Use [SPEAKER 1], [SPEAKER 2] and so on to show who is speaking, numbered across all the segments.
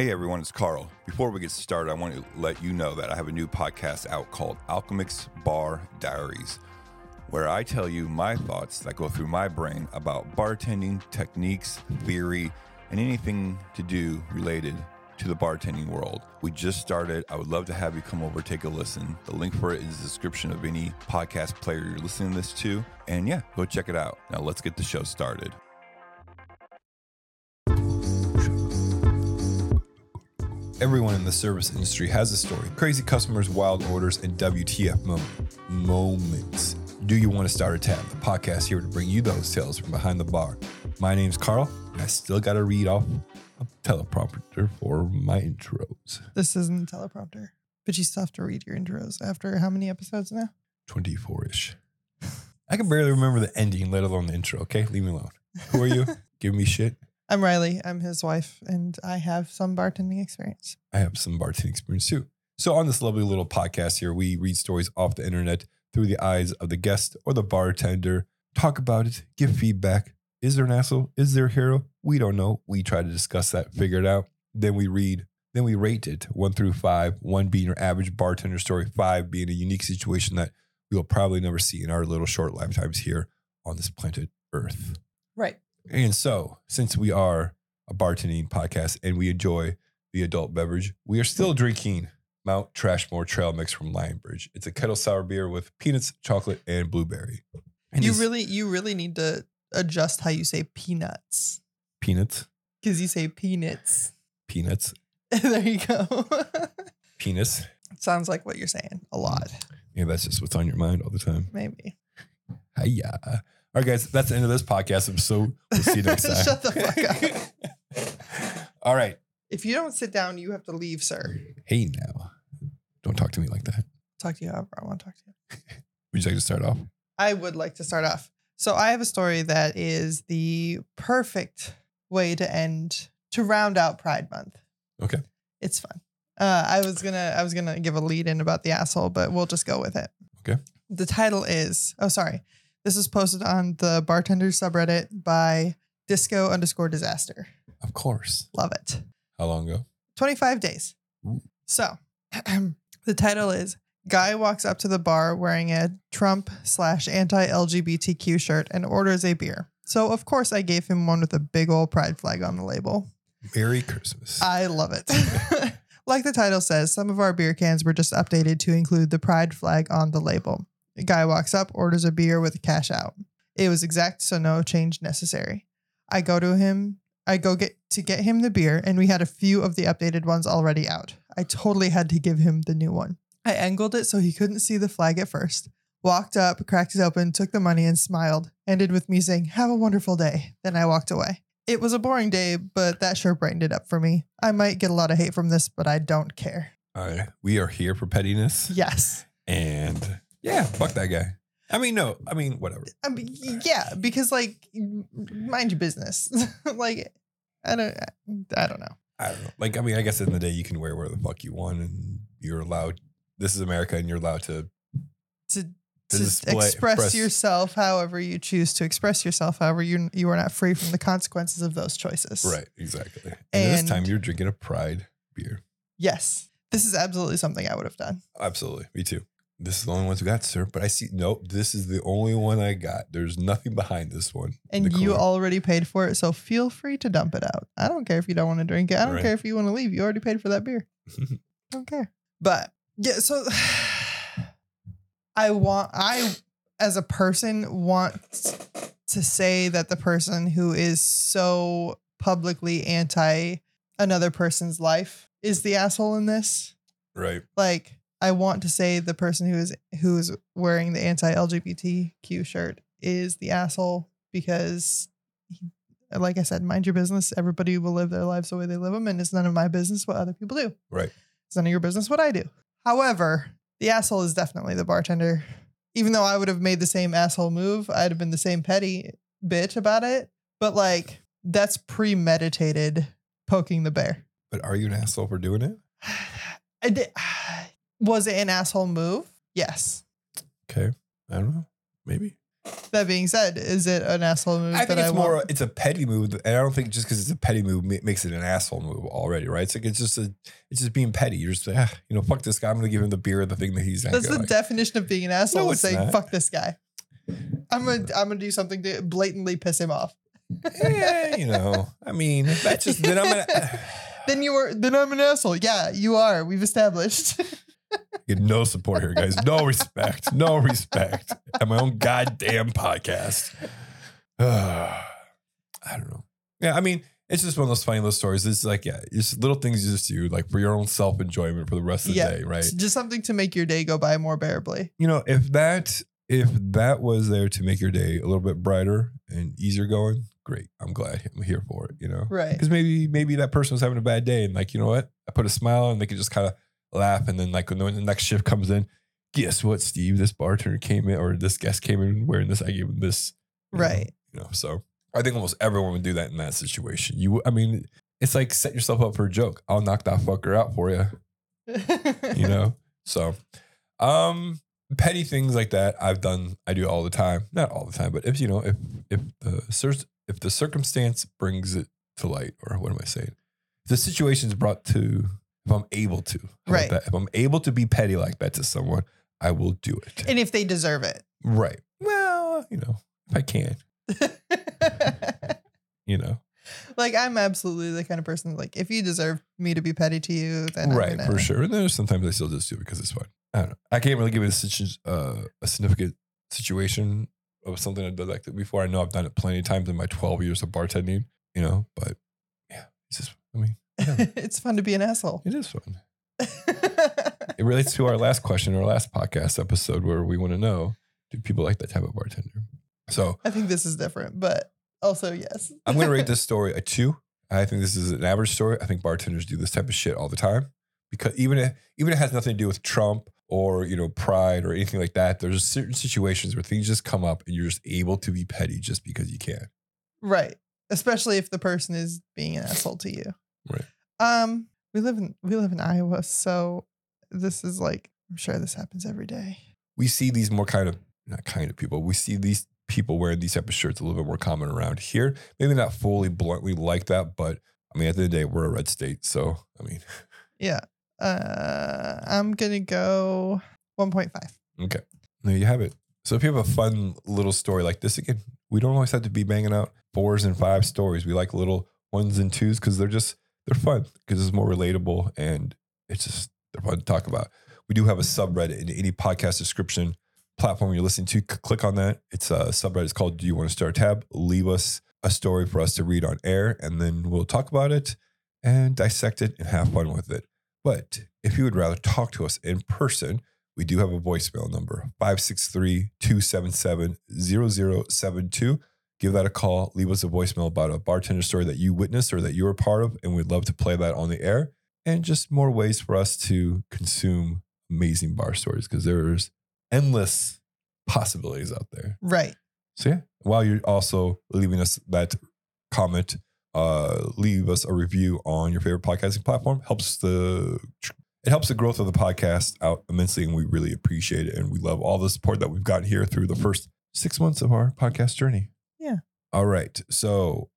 [SPEAKER 1] Hey everyone, it's Carl. Before we get started, I want to let you know that I have a new podcast out called Alchemix Bar Diaries, where I tell you my thoughts that go through my brain about bartending, techniques, theory, and anything to do related to the bartending world. We just started. I would love to have you come over, take a listen. The link for it is the description of any podcast player you're listening to this to. And yeah, go check it out. Now let's get the show started.
[SPEAKER 2] Everyone in the service industry has a story. Crazy customers, wild orders, and WTF moment, moments. Do you want to start a tab? The podcast here to bring you those tales from behind the bar. My name's Carl, and I still got to read off a teleprompter for my intros.
[SPEAKER 3] This isn't a teleprompter, but you still have to read your intros after how many episodes now?
[SPEAKER 2] 24 ish. I can barely remember the ending, let alone the intro. Okay, leave me alone. Who are you? Give me shit.
[SPEAKER 3] I'm Riley. I'm his wife, and I have some bartending experience.
[SPEAKER 2] I have some bartending experience too. So, on this lovely little podcast here, we read stories off the internet through the eyes of the guest or the bartender, talk about it, give feedback. Is there an asshole? Is there a hero? We don't know. We try to discuss that, figure it out. Then we read, then we rate it one through five, one being your average bartender story, five being a unique situation that we will probably never see in our little short lifetimes here on this planet Earth.
[SPEAKER 3] Right.
[SPEAKER 2] And so, since we are a bartending podcast and we enjoy the adult beverage, we are still drinking Mount Trashmore Trail Mix from Lion Bridge. It's a kettle sour beer with peanuts, chocolate, and blueberry. And
[SPEAKER 3] you really, you really need to adjust how you say peanuts
[SPEAKER 2] peanuts,
[SPEAKER 3] because you say peanuts.
[SPEAKER 2] peanuts,
[SPEAKER 3] there you go.
[SPEAKER 2] penis.
[SPEAKER 3] Sounds like what you're saying a lot,
[SPEAKER 2] Yeah, that's just what's on your mind all the time.
[SPEAKER 3] maybe.
[SPEAKER 2] Hiya. All right, guys, that's the end of this podcast episode. We'll see you next time.
[SPEAKER 3] Shut the fuck
[SPEAKER 2] up. all right.
[SPEAKER 3] If you don't sit down, you have to leave, sir.
[SPEAKER 2] Hey, now. Don't talk to me like that.
[SPEAKER 3] Talk to you however I want to talk to you.
[SPEAKER 2] Would you like to start off?
[SPEAKER 3] I would like to start off. So I have a story that is the perfect way to end to round out Pride Month.
[SPEAKER 2] Okay.
[SPEAKER 3] It's fun. Uh, I was gonna I was gonna give a lead in about the asshole, but we'll just go with it.
[SPEAKER 2] Okay.
[SPEAKER 3] The title is oh sorry. This was posted on the bartender subreddit by disco underscore disaster.
[SPEAKER 2] Of course.
[SPEAKER 3] Love it.
[SPEAKER 2] How long ago?
[SPEAKER 3] 25 days.
[SPEAKER 2] Ooh.
[SPEAKER 3] So the title is Guy walks up to the bar wearing a Trump slash anti LGBTQ shirt and orders a beer. So, of course, I gave him one with a big old pride flag on the label.
[SPEAKER 2] Merry Christmas.
[SPEAKER 3] I love it. like the title says, some of our beer cans were just updated to include the pride flag on the label. The guy walks up, orders a beer with a cash out. It was exact, so no change necessary. I go to him. I go get to get him the beer, and we had a few of the updated ones already out. I totally had to give him the new one. I angled it so he couldn't see the flag at first. Walked up, cracked it open, took the money, and smiled. Ended with me saying, Have a wonderful day. Then I walked away. It was a boring day, but that sure brightened it up for me. I might get a lot of hate from this, but I don't care.
[SPEAKER 2] All right. We are here for pettiness.
[SPEAKER 3] Yes.
[SPEAKER 2] And yeah, fuck that guy. I mean, no, I mean, whatever.
[SPEAKER 3] I mean, yeah, because like, mind your business. like, I don't, I don't know.
[SPEAKER 2] I don't know. Like, I mean, I guess in the day you can wear where the fuck you want and you're allowed. This is America and you're allowed to.
[SPEAKER 3] To,
[SPEAKER 2] To
[SPEAKER 3] to
[SPEAKER 2] display-
[SPEAKER 3] express,
[SPEAKER 2] express-
[SPEAKER 3] yourself however you choose to express yourself. However, you you are not free from the consequences of those choices.
[SPEAKER 2] Right. Exactly. And, this time you're drinking a Pride beer.
[SPEAKER 3] Yes, this is absolutely something I would have done.
[SPEAKER 2] Absolutely. Me too. This is the only ones we got, sir. But I see, nope, this is the only one I got. There's nothing behind this one.
[SPEAKER 3] And you already paid for it, so feel free to dump it out. I don't care if you don't want to drink it. I don't
[SPEAKER 2] Right.
[SPEAKER 3] care if you want to leave. You already paid for that beer. I don't care. But yeah, so I want I as a person want to say that the person who is so publicly anti another person's life is the asshole in this.
[SPEAKER 2] right.
[SPEAKER 3] Like I want to say the person who is who is wearing the anti LGBTQ shirt is the asshole because he, like I said, mind your business. Everybody will live their lives the way they live them, and it's none of my business what other people do.
[SPEAKER 2] Right.
[SPEAKER 3] It's none of your business what I do. However, the asshole is definitely the bartender. Even though I would have made the same asshole move, I'd have been the same petty bitch about it. But like that's premeditated poking the bear.
[SPEAKER 2] But are you an asshole for doing it?
[SPEAKER 3] I did, was it an asshole move? Yes.
[SPEAKER 2] Okay. I don't know. Maybe.
[SPEAKER 3] That being said, is it an asshole move
[SPEAKER 2] I think
[SPEAKER 3] that
[SPEAKER 2] it's
[SPEAKER 3] I
[SPEAKER 2] more.
[SPEAKER 3] want?
[SPEAKER 2] It's a petty move, and I don't think just because it's a petty move makes it an asshole move already, right? It's like it's just a, it's just being petty. You're just like, ah, you know, fuck this guy. I'm gonna give him the beer, the thing that he's.
[SPEAKER 3] That's the
[SPEAKER 2] like.
[SPEAKER 3] definition of being an asshole.
[SPEAKER 2] No,
[SPEAKER 3] is
[SPEAKER 2] it's
[SPEAKER 3] saying
[SPEAKER 2] not.
[SPEAKER 3] fuck this guy. I'm gonna I'm gonna do something to blatantly piss him off.
[SPEAKER 2] yeah, you know. I mean, that's just then I'm gonna
[SPEAKER 3] Then you are then I'm an asshole. Yeah, you are. We've established.
[SPEAKER 2] get no support here, guys. No respect. No respect at my own goddamn podcast. I don't know. Yeah, I mean, it's just one of those funny little stories. It's like, yeah, it's little things you just do, like for your own self enjoyment for the rest of the
[SPEAKER 3] Yeah.
[SPEAKER 2] day, right?
[SPEAKER 3] Just something to make your day go by more bearably.
[SPEAKER 2] You know, if that if that was there to make your day a little bit brighter and easier going, great. I'm glad I'm here for it. You know,
[SPEAKER 3] Right.
[SPEAKER 2] because maybe maybe that person was having a bad day and like you know what i put a smile on and they could just kind of laugh and then like when the next shift comes in guess what steve? This bartender came in or this guest came in wearing this i gave him this you know,
[SPEAKER 3] Right.
[SPEAKER 2] you know so i think almost everyone would do that in that situation. You i mean it's like set yourself up for a joke. I'll knock that fucker out for you you know? So um petty things like that i've done i do all the time. Not all the time but if you know if if the if the circumstance brings it to light or what am i saying? If the situation is brought to if i'm able to how about
[SPEAKER 3] Right.
[SPEAKER 2] that? if i'm able to be petty like that to someone i will do it.
[SPEAKER 3] And if they deserve it.
[SPEAKER 2] right. Well you know if i can. You know?
[SPEAKER 3] Like I'm absolutely the kind of person like if you deserve me to be petty to you, then I'm
[SPEAKER 2] right
[SPEAKER 3] gonna-
[SPEAKER 2] for sure. And there's sometimes i still just do it because it's fun. I don't know. I can't really give it a, situ- uh, a significant situation of something i've done like that before. I know i've done it plenty of times in my 12 years of bartending you know but yeah it's just i mean
[SPEAKER 3] it's fun to be an asshole.
[SPEAKER 2] it is fun it relates to our last question our last podcast episode where we want to know do people like that type of bartender so
[SPEAKER 3] I think this is different, but also yes.
[SPEAKER 2] I'm going to rate this story a two. I think this is an average story. I think bartenders do this type of shit all the time because even if even if it has nothing to do with Trump or you know pride or anything like that, there's certain situations where things just come up and you're just able to be petty just because you can.
[SPEAKER 3] Right. Especially if the person is being an asshole to you.
[SPEAKER 2] Right.
[SPEAKER 3] Um, we live in we live in Iowa, so this is like I'm sure this happens every day.
[SPEAKER 2] We see these more kind of not kind of people. We see these people wearing these type of shirts a little bit more common around here. Maybe not fully bluntly like that, but I mean at the end of the day, we're a red state, so I mean,
[SPEAKER 3] Yeah. Uh I'm gonna go 1.5.
[SPEAKER 2] Okay. There you have it. So if you have a fun little story like this, again, we don't always have to be banging out fours and five stories. We like little ones and twos because they're just they're fun because it's more relatable and it's just they're fun to talk about. We do have a subreddit in any podcast description platform you're listening to. C- Click on that. It's a subreddit. It's called Do You Want to Start a Tab? Leave us a story for us to read on air, and then we'll talk about it and dissect it and have fun with it. But if you would rather talk to us in person, we do have a voicemail number 563 277 0072. Give that a call. Leave us a voicemail about a bartender story that you witnessed or that you were part of, and we'd love to play that on the air. And just more ways for us to consume amazing bar stories because there's endless possibilities out there.
[SPEAKER 3] Right.
[SPEAKER 2] So yeah, while you're also leaving us that comment, uh, leave us a review on your favorite podcasting platform. Helps the it helps the growth of the podcast out immensely, and we really appreciate it. And we love all the support that we've gotten here through the first six months of our podcast journey. All right. So,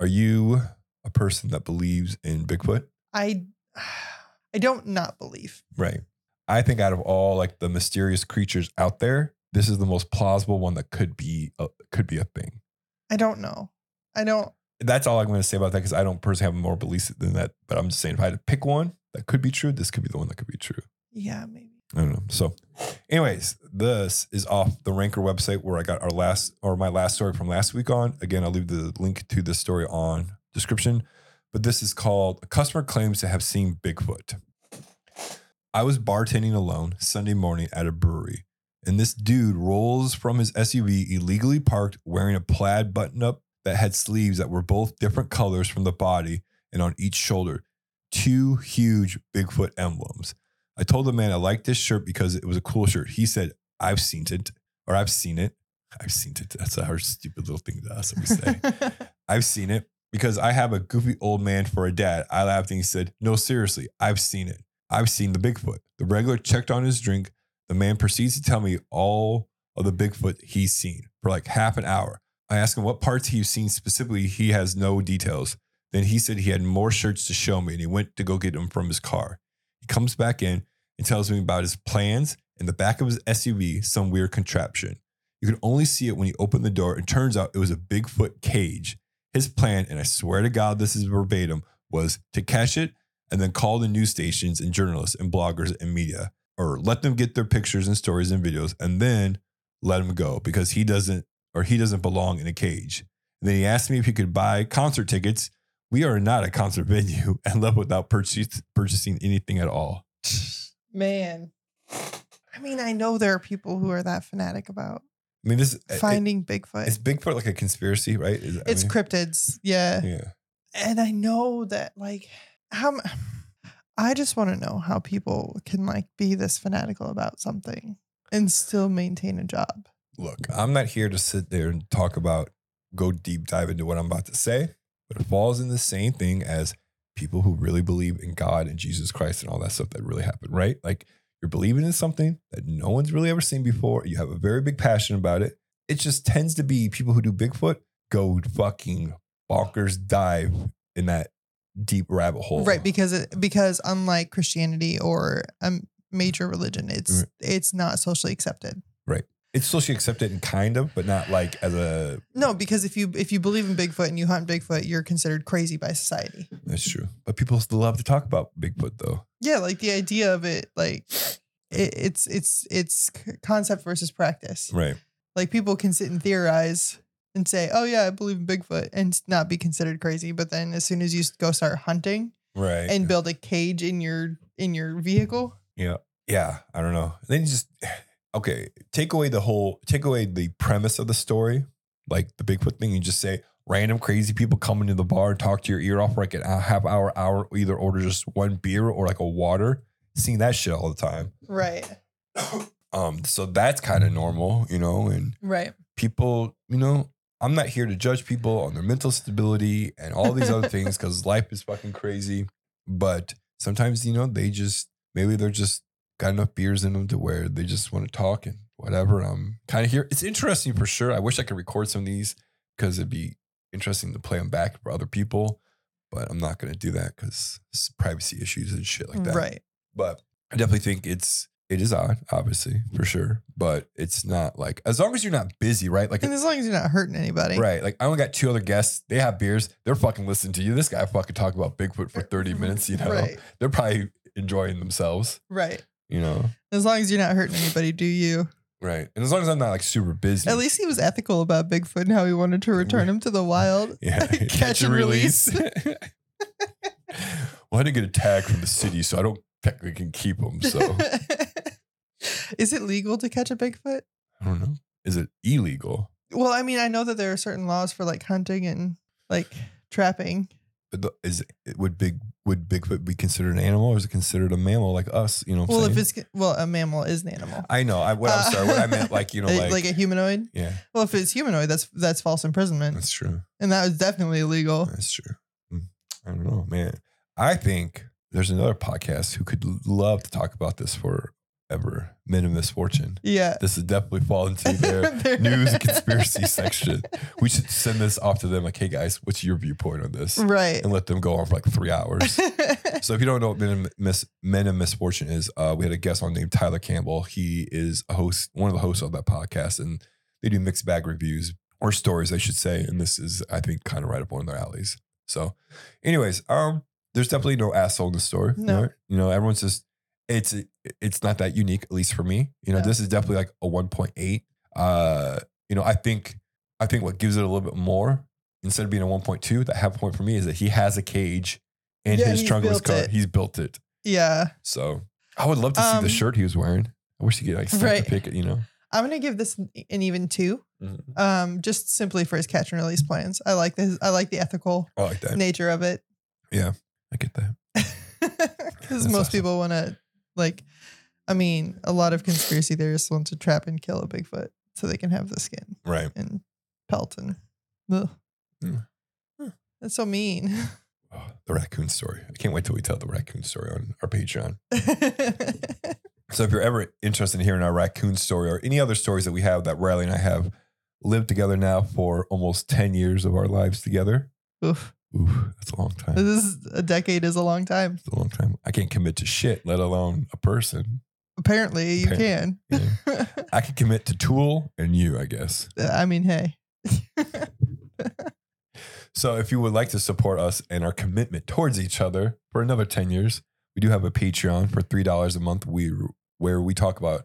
[SPEAKER 2] are you a person that believes in Bigfoot?
[SPEAKER 3] I I don't not believe.
[SPEAKER 2] Right. I think out of all like the mysterious creatures out there, this is the most plausible one that could be a, could be a thing.
[SPEAKER 3] I don't know. I don't
[SPEAKER 2] that's all I'm going to say about that because I don't personally have more beliefs than that. But I'm just saying, if I had to pick one that could be true, this could be the one that could be true.
[SPEAKER 3] yeah, maybe.
[SPEAKER 2] I don't know. So, anyways, this is off the Ranker website where I got our last or my last story from last week on. Again, I'll leave the link to this story on description. But this is called "A Customer Claims to Have Seen Bigfoot." I was bartending alone Sunday morning at a brewery, and this dude rolls from his SUV illegally parked, wearing a plaid button-up that had sleeves that were both different colors from the body and on each shoulder. Two huge Bigfoot emblems. I told the man I liked this shirt because it was a cool shirt. He said, I've seen it, or I've seen it. I've seen it. That's our stupid little thing to us we say. I've seen it because I have a goofy old man for a dad. I laughed and he said, No, seriously, I've seen it. I've seen the Bigfoot. The regular checked on his drink. The man proceeds to tell me all of the Bigfoot he's seen. for like half an hour. I asked him what parts he's seen specifically. He has no details. Then he said he had more shirts to show me and he went to go get them from his car. He comes back in and tells me about his plans in the back of his SUV, some weird contraption. You could only see it when he opened the door. It turns out it was a Bigfoot cage. His plan, and I swear to God, this is verbatim, was to catch it and then call the news stations and journalists and bloggers and media, or let them get their pictures and stories and videos, and then let him go because he doesn't or he doesn't belong in a cage. And then he asked me if he could buy concert tickets. We are not a concert venue and left without purchase, purchasing anything at all.
[SPEAKER 3] Man. I mean, I know there are people who are that fanatic about
[SPEAKER 2] I mean, this eh, it-
[SPEAKER 3] finding Bigfoot.
[SPEAKER 2] is Bigfoot like a conspiracy, right? Is,
[SPEAKER 3] it's
[SPEAKER 2] mean,
[SPEAKER 3] cryptids. Yeah.
[SPEAKER 2] Yeah.
[SPEAKER 3] And I know that, like, how. I just want to know how people can, like, be this fanatical about something and still maintain a job.
[SPEAKER 2] Look, I'm not here to sit there and talk about, go deep dive into what I'm about to say, but it falls in the same thing as people who really believe in God and Jesus Christ and all that stuff that really happened, right? Like you're believing in something that no one's really ever seen before. You have a very big passion about it. It just tends to be people who do Bigfoot go fucking bonkers dive in that deep rabbit hole.
[SPEAKER 3] Right. Because, it, because unlike Christianity or a major religion, it's,
[SPEAKER 2] Right.
[SPEAKER 3] it's not socially accepted.
[SPEAKER 2] It's socially accepted and kind of, but not like as a.
[SPEAKER 3] No, because if you if you believe in Bigfoot and you hunt Bigfoot, you're considered crazy by society.
[SPEAKER 2] That's true. But people still love to talk about Bigfoot though.
[SPEAKER 3] Yeah, like the idea of it, like it, it's it's it's concept versus practice.
[SPEAKER 2] Right.
[SPEAKER 3] Like people can sit and theorize and say, "Oh yeah, I believe in Bigfoot," and not be considered crazy. But then as soon as you go start hunting
[SPEAKER 2] Right.
[SPEAKER 3] and build a cage in your in your vehicle,
[SPEAKER 2] Yeah. Yeah. I don't know. Then you just okay, take away the whole take away the premise of the story, like the Bigfoot thing, and just say random crazy people come into the bar and talk to your ear off for like a half hour, hour, either order just one beer or like a water. Seeing that shit all the time.
[SPEAKER 3] right,
[SPEAKER 2] Um, so that's kind of normal, you know, and
[SPEAKER 3] right,
[SPEAKER 2] people, you know, I'm not here to judge people on their mental stability and all these other things because life is fucking crazy. But sometimes, you know, they just maybe they're just got enough beers in them to where they just want to talk and whatever. Um, I'm kind of here. It's interesting for sure. I wish I could record some of these because it'd be interesting to play them back for other people. But I'm not going to do that because privacy issues and shit like that.
[SPEAKER 3] right.
[SPEAKER 2] But I definitely think it's it is odd, obviously, for sure. But it's not like as long as you're not busy, right? Like
[SPEAKER 3] And as long as you're not hurting anybody,
[SPEAKER 2] right. Like I only got two other guests. They have beers. They're fucking listening to you. This guy fucking talked about Bigfoot for 30 minutes, you know.
[SPEAKER 3] right,
[SPEAKER 2] They're probably enjoying themselves,
[SPEAKER 3] right.
[SPEAKER 2] You know.
[SPEAKER 3] As long as you're not hurting anybody, do you?
[SPEAKER 2] Right. And as long as I'm not like super busy.
[SPEAKER 3] At least he was ethical about Bigfoot and how he wanted to return him to the wild.
[SPEAKER 2] yeah.
[SPEAKER 3] Catch and release.
[SPEAKER 2] well, I didn't get a tag from the city, so I don't technically can keep them. So
[SPEAKER 3] Is it legal to catch a Bigfoot?
[SPEAKER 2] I don't know. Is it illegal?
[SPEAKER 3] Well, I mean, I know that there are certain laws for like hunting and like trapping.
[SPEAKER 2] Is would big would Bigfoot be considered an animal, or is it considered a mammal like us? You know,
[SPEAKER 3] Well,
[SPEAKER 2] saying?
[SPEAKER 3] if it's well, a mammal is an animal.
[SPEAKER 2] I know. I what I'm sorry. What I meant, like you know, like,
[SPEAKER 3] like a humanoid.
[SPEAKER 2] yeah,
[SPEAKER 3] Well, if it's humanoid, that's that's false imprisonment,
[SPEAKER 2] that's true.
[SPEAKER 3] and that was definitely illegal.
[SPEAKER 2] That's true. Mm, I don't know, man. I think there's another podcast who could love to talk about this forever. Men of misfortune.
[SPEAKER 3] Yeah.
[SPEAKER 2] This would definitely fall into their news and conspiracy section. We should send this off to them. Like, hey guys, what's your viewpoint on this?
[SPEAKER 3] right.
[SPEAKER 2] And let them go on for like three hours. So if you don't know what Men of, Mis- Men of Misfortune is, uh, we had a guest on named Tyler Campbell. He is a host, one of the hosts of that podcast, and they do mixed bag reviews or stories, I should say. And this is, I think, kind of right up one of their alleys. So, anyways, um, there's definitely no asshole in the story.
[SPEAKER 3] No.
[SPEAKER 2] right? you know, everyone's just it's it's not that unique, at least for me. You know,
[SPEAKER 3] No.
[SPEAKER 2] this is definitely like a 1.8. Uh, you know, I think I think what gives it a little bit more instead of being a 1.2, the half point for me is that he has a cage in
[SPEAKER 3] Yeah,
[SPEAKER 2] his trunk of his car.
[SPEAKER 3] it.
[SPEAKER 2] He's built it.
[SPEAKER 3] yeah.
[SPEAKER 2] So I would love to see
[SPEAKER 3] Um,
[SPEAKER 2] the shirt he was wearing. I wish he could like snap
[SPEAKER 3] Right.
[SPEAKER 2] the pic, you know.
[SPEAKER 3] I'm gonna give this an even two.
[SPEAKER 2] Mhm.
[SPEAKER 3] Um, just simply for his catch and release plans. I like this. I like the ethical
[SPEAKER 2] I like that.
[SPEAKER 3] nature of it.
[SPEAKER 2] Yeah, I get that.
[SPEAKER 3] Because most
[SPEAKER 2] awesome.
[SPEAKER 3] people want to, like, I mean, a lot of conspiracy theorists want to trap and kill a Bigfoot so they can have the skin
[SPEAKER 2] Right.
[SPEAKER 3] and pelt and. Ugh.
[SPEAKER 2] Mm.
[SPEAKER 3] That's so mean.
[SPEAKER 2] Oh, the raccoon story. I can't wait till we tell the raccoon story on our Patreon. So if you're ever interested in hearing our raccoon story or any other stories that we have that Riley and I have lived together now for almost 10 years of our lives together.
[SPEAKER 3] Oof.
[SPEAKER 2] Ooh, that's a long time.
[SPEAKER 3] This is a decade is a long time.
[SPEAKER 2] It's a long time. I can't commit to shit, let alone a person.
[SPEAKER 3] Apparently, you can.
[SPEAKER 2] I can commit to Tool and you, I guess.
[SPEAKER 3] Uh, I mean, hey.
[SPEAKER 2] So if you would like to support us and our commitment towards each other for another 10 years, we do have a Patreon for $3 a month we, where we talk about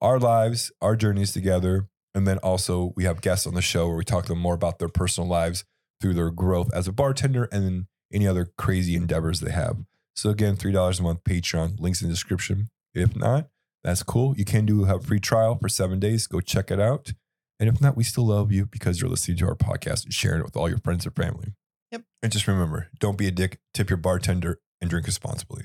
[SPEAKER 2] our lives, our journeys together. And then also we have guests on the show where we talk to them more about their personal lives through their growth as a bartender and then any other crazy endeavors they have. So again, $3 a month Patreon, links in the description. If not, that's cool. You can do have a free trial for seven days. Go check it out. And if not, we still love you because you're listening to our podcast and sharing it with all your friends and family.
[SPEAKER 3] Yep.
[SPEAKER 2] And just remember, don't be a dick, tip your bartender, and drink responsibly.